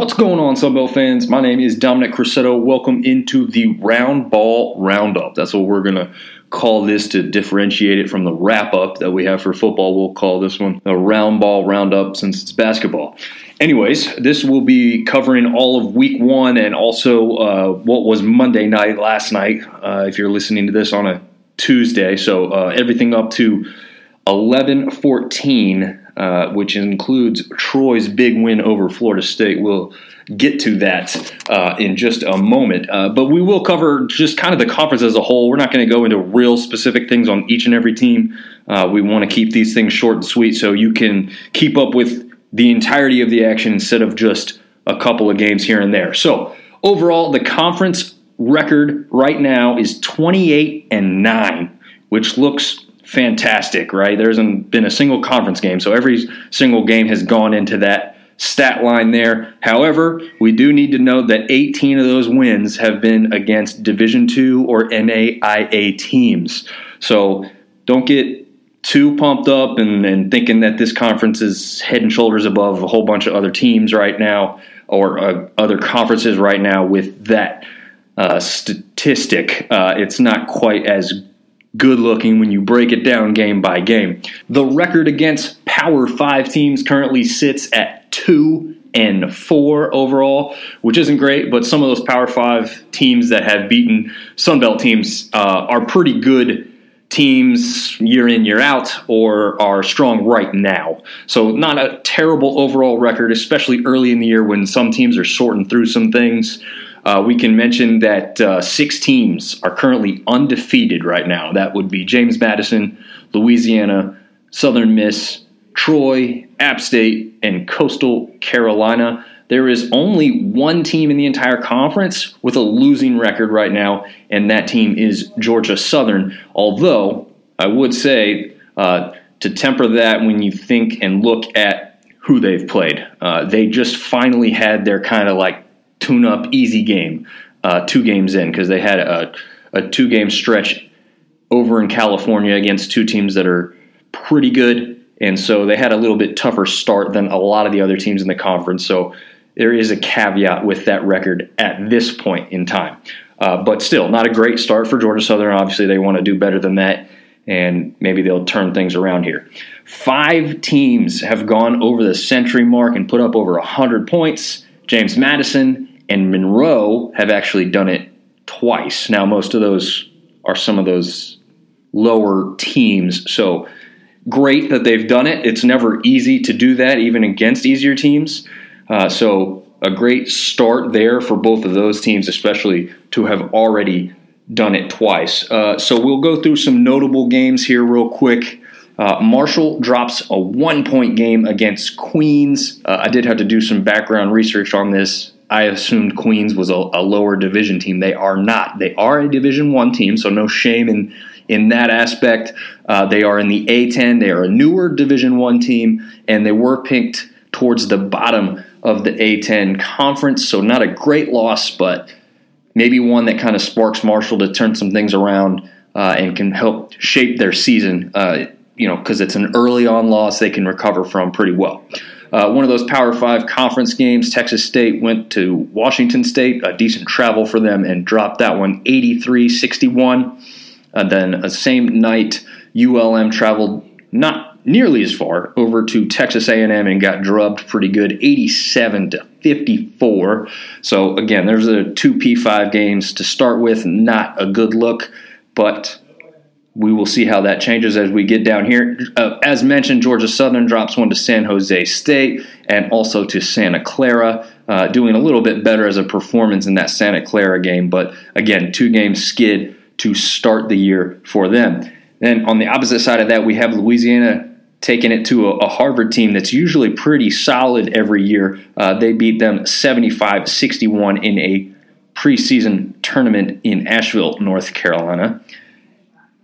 What's going on, Sunbelt fans? My name is Dominic Crescetto. Welcome into the Round Ball Roundup. That's what we're going to call this to differentiate it from the wrap up that we have for football. We'll call this one the Round Ball Roundup since it's basketball. Anyways, this will be covering all of week one and also uh, what was Monday night last night, uh, if you're listening to this on a Tuesday. So uh, everything up to 11 14 uh, which includes Troy's big win over Florida State. We'll get to that uh, in just a moment. Uh, but we will cover just kind of the conference as a whole. We're not going to go into real specific things on each and every team. Uh, we want to keep these things short and sweet so you can keep up with the entirety of the action instead of just a couple of games here and there. So, overall, the conference record right now is 28 and 9, which looks fantastic, right? There hasn't been a single conference game, so every single game has gone into that stat line there. However, we do need to note that 18 of those wins have been against Division two or NAIA teams. So don't get too pumped up and, and, thinking that this conference is head and shoulders above a whole bunch of other teams right now or uh, other conferences right now with that uh, statistic. Uh, it's not quite as good looking when you break it down game by game. The record against Power 5 teams currently sits at 2 and 4 overall, which isn't great, but some of those Power 5 teams that have beaten Sunbelt teams uh, are pretty good teams year in, year out, or are strong right now. So, not a terrible overall record, especially early in the year when some teams are sorting through some things. Uh, we can mention that uh, six teams are currently undefeated right now. That would be James Madison, Louisiana, Southern Miss, Troy, App State, and Coastal Carolina. There is only one team in the entire conference with a losing record right now, and that team is Georgia Southern. Although, I would say uh, to temper that when you think and look at who they've played. Uh, they just finally had their kind of like tune up easy game uh, two games in because they had a, a two game stretch over in California against two teams that are pretty good. And so they had a little bit tougher start than a lot of the other teams in the conference. So there is a caveat with that record at this point in time. Uh, but still, not a great start for Georgia Southern. Obviously, they want to do better than that, and maybe they'll turn things around here. Five teams have gone over the century mark and put up over 100 points. James Madison, and Monroe have actually done it twice. Now, most of those are some of those lower teams. So great that they've done it. It's never easy to do that, even against easier teams. Uh, so a great start there for both of those teams, especially to have already done it twice. Uh, so we'll go through some notable games here real quick. Uh, Marshall drops a one point game against Queens. Uh, I did have to do some background research on this I assumed Queens was a, a, lower division team. They are not. They are a Division One team, so no shame in in that aspect. Uh, they are in the A10. They are a newer Division One team, and they were picked towards the bottom of the A10 conference. So not a great loss, but maybe one that kind of sparks Marshall to turn some things around uh, and can help shape their season. Uh, you know, because it's an early on loss they can recover from pretty well. Uh, one of those Power Five conference games, Texas State went to Washington State, a decent travel for them, and dropped that one 83 61. Uh, then, the uh, same night, ULM traveled not nearly as far over to Texas A&M and got drubbed pretty good 87 to 54. So again, there's a two P5 games to start with, not a good look, but we will see how that changes as we get down here. Uh, as mentioned, Georgia Southern drops one to San Jose State and also to Santa Clara, uh, doing a little bit better as a performance in that Santa Clara game. But again, two games skid to start the year for them. Then on the opposite side of that, we have Louisiana taking it to a, a Harvard team that's usually pretty solid every year. Uh, they beat them 75 61 in a preseason tournament in Asheville, North Carolina.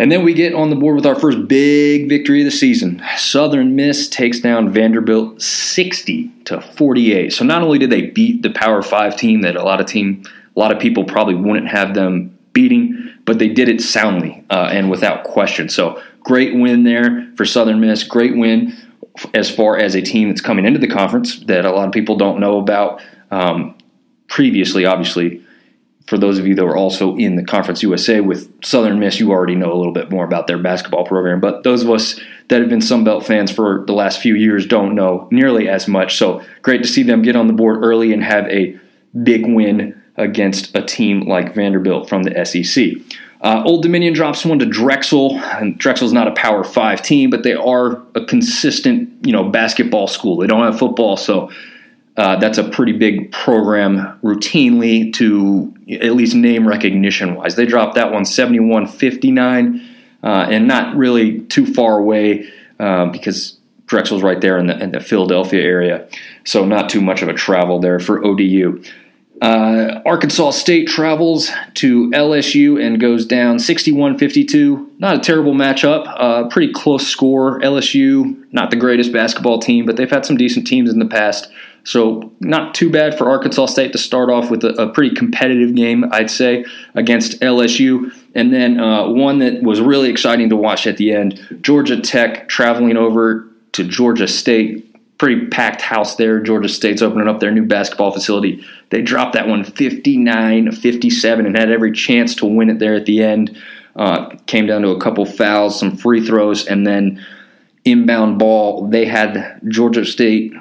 And then we get on the board with our first big victory of the season. Southern Miss takes down Vanderbilt 60 to 48. So not only did they beat the Power 5 team that a lot of team a lot of people probably wouldn't have them beating, but they did it soundly uh, and without question. So great win there for Southern Miss. Great win as far as a team that's coming into the conference that a lot of people don't know about. Um, previously, obviously, for those of you that were also in the Conference USA with Southern Miss, you already know a little bit more about their basketball program. But those of us that have been Sun Belt fans for the last few years don't know nearly as much. So great to see them get on the board early and have a big win against a team like Vanderbilt from the SEC. Uh, Old Dominion drops one to Drexel, and Drexel's not a Power Five team, but they are a consistent, you know, basketball school. They don't have football, so uh, that's a pretty big program routinely to at least name recognition wise. They dropped that one 71 59 uh, and not really too far away uh, because Drexel's right there in the, in the, Philadelphia area. So not too much of a travel there for ODU. Uh, Arkansas State travels to LSU and goes down 61 52. Not a terrible matchup. Uh, pretty close score. LSU, not the greatest basketball team, but they've had some decent teams in the past. So, not too bad for Arkansas State to start off with a, a pretty competitive game, I'd say, against LSU. And then uh, one that was really exciting to watch at the end Georgia Tech traveling over to Georgia State. Pretty packed house there. Georgia State's opening up their new basketball facility. They dropped that one 59 57 and had every chance to win it there at the end. Uh, came down to a couple fouls, some free throws, and then inbound ball. They had Georgia State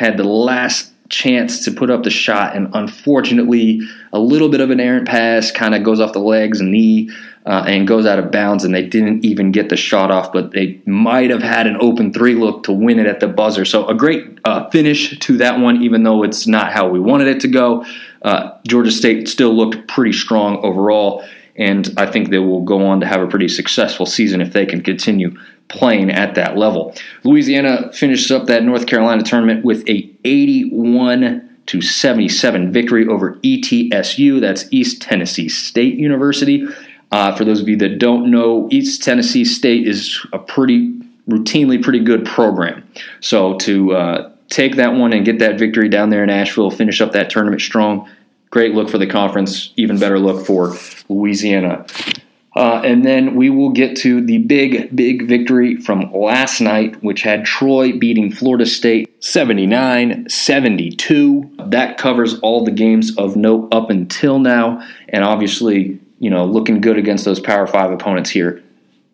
had the last chance to put up the shot, and unfortunately, a little bit of an errant pass kind of goes off the legs and knee uh, and goes out of bounds, and they didn't even get the shot off, but they might have had an open three look to win it at the buzzer. So, a great uh, finish to that one, even though it's not how we wanted it to go. Uh, Georgia State still looked pretty strong overall, and I think they will go on to have a pretty successful season if they can continue playing at that level. Louisiana finishes up that North Carolina tournament with a 81 to 77 victory over ETSU. That's East Tennessee State University. Uh, for those of you that don't know, East Tennessee State is a pretty routinely pretty good program. So to uh, take that one and get that victory down there in Asheville, finish up that tournament strong. Great look for the conference, even better look for Louisiana. Uh, and then we will get to the big, big victory from last night, which had Troy beating Florida State 79 72. That covers all the games of note up until now. And obviously, you know, looking good against those Power Five opponents here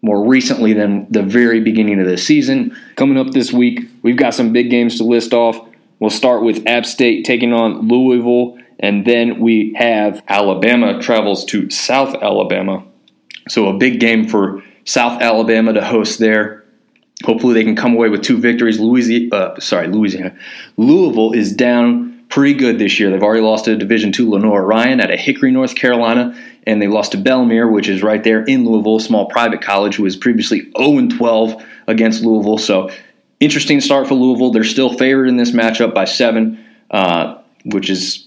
more recently than the very beginning of the season. Coming up this week, we've got some big games to list off. We'll start with App State taking on Louisville, and then we have Alabama travels to South Alabama so a big game for South Alabama to host there. Hopefully they can come away with two victories. Louisiana, uh, sorry, Louisiana. Louisville is down pretty good this year. They've already lost to Division two Lenoir-Rhyne at a Hickory, North Carolina, and they lost to Bellarmine, which is right there in Louisville, small private college, who was previously 0 12 against Louisville. So interesting start for Louisville. They're still favored in this matchup by seven, uh, which is,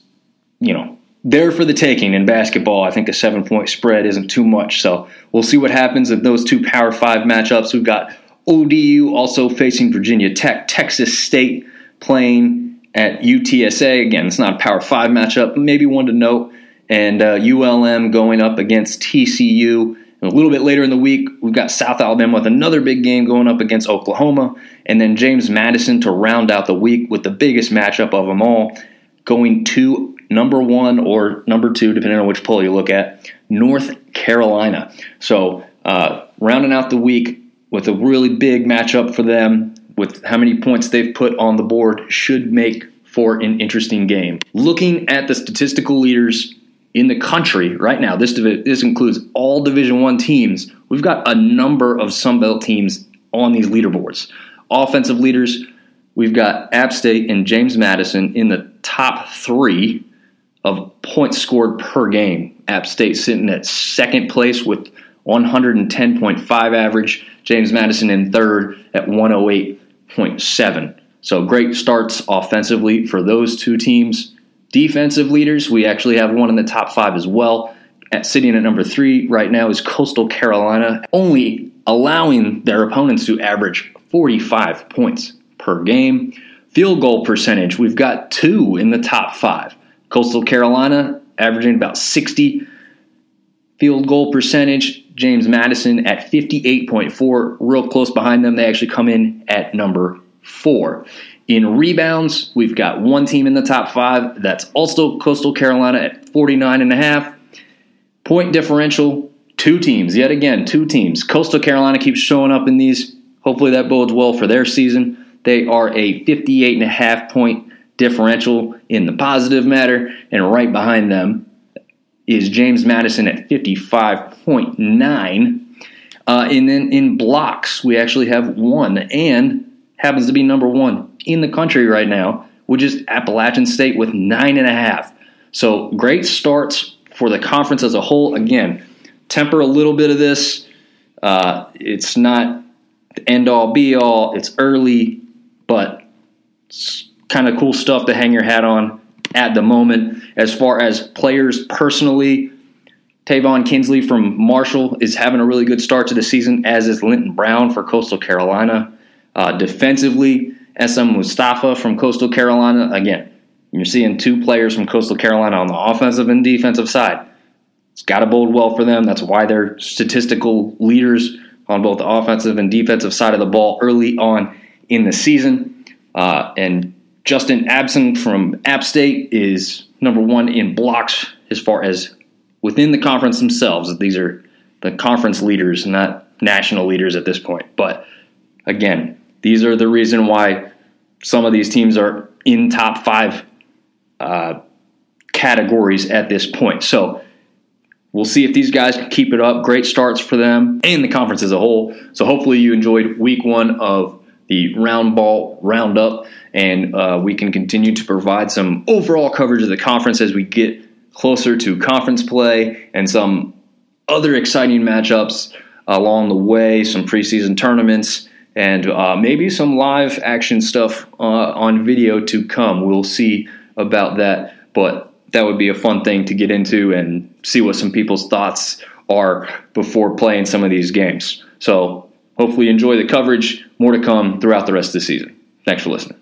you know, there for the taking in basketball. I think a seven point spread isn't too much. So we'll see what happens at those two Power Five matchups. We've got ODU also facing Virginia Tech, Texas State playing at UTSA. Again, it's not a Power Five matchup, maybe one to note. And uh, ULM going up against TCU. And a little bit later in the week, we've got South Alabama with another big game going up against Oklahoma. And then James Madison to round out the week with the biggest matchup of them all, going to number one or number two, depending on which poll you look at, North Carolina. So, uh, rounding out the week with a really big matchup for them, with how many points they've put on the board, should make for an interesting game. Looking at the statistical leaders in the country right now, this this includes all Division One teams. We've got a number of Sun Belt teams on these leaderboards. Offensive leaders, we've got App State and James Madison in the top three of points scored per game. App State sitting at second place with 110.5 average. James Madison in third at 108.7. So great starts offensively for those two teams. Defensive leaders, we actually have one in the top five as well. At sitting at number three right now is Coastal Carolina, only allowing their opponents to average 45 points per game. Field goal percentage, we've got two in the top five. Coastal Carolina averaging about 60 field goal percentage. James Madison at 58.4, real close behind them. They actually come in at number four. In rebounds, we've got one team in the top five. That's also Coastal Carolina at 49 and a half. Point differential, two teams. Yet again, two teams. Coastal Carolina keeps showing up in these. Hopefully that bodes well for their season. They are a 58 and a half point differential in the positive matter, and right behind them is James Madison at 55.9. Uh, and then in blocks, we actually have one, and happens to be number one in the country right now, which is Appalachian State with nine and a half. So great starts for the conference as a whole. Again, temper a little bit of this. Uh, it's not the end all be all. It's early, but kind of cool stuff to hang your hat on at the moment. As far as players personally, Taevion Kinsey from Marshall is having a really good start to the season, as is Linton Brown for Coastal Carolina. Uh, defensively, Essam Mostafa from Coastal Carolina. Again, you're seeing two players from Coastal Carolina on the offensive and defensive side. It's got to bode well for them. That's why they're statistical leaders on both the offensive and defensive side of the ball early on in the season. Uh, and Justin Abson from App State is number one in blocks as far as within the conference themselves. These are the conference leaders, not national leaders at this point. But again, these are the reason why some of these teams are in top five uh, categories at this point. So we'll see if these guys can keep it up. Great starts for them and the conference as a whole. So hopefully you enjoyed week one of the round ball roundup, and uh, we can continue to provide some overall coverage of the conference as we get closer to conference play and some other exciting matchups along the way, some preseason tournaments and uh, maybe some live action stuff uh, on video to come. We'll see about that, but that would be a fun thing to get into and see what some people's thoughts are before playing some of these games. So hopefully enjoy the coverage. More to come throughout the rest of the season. Thanks for listening.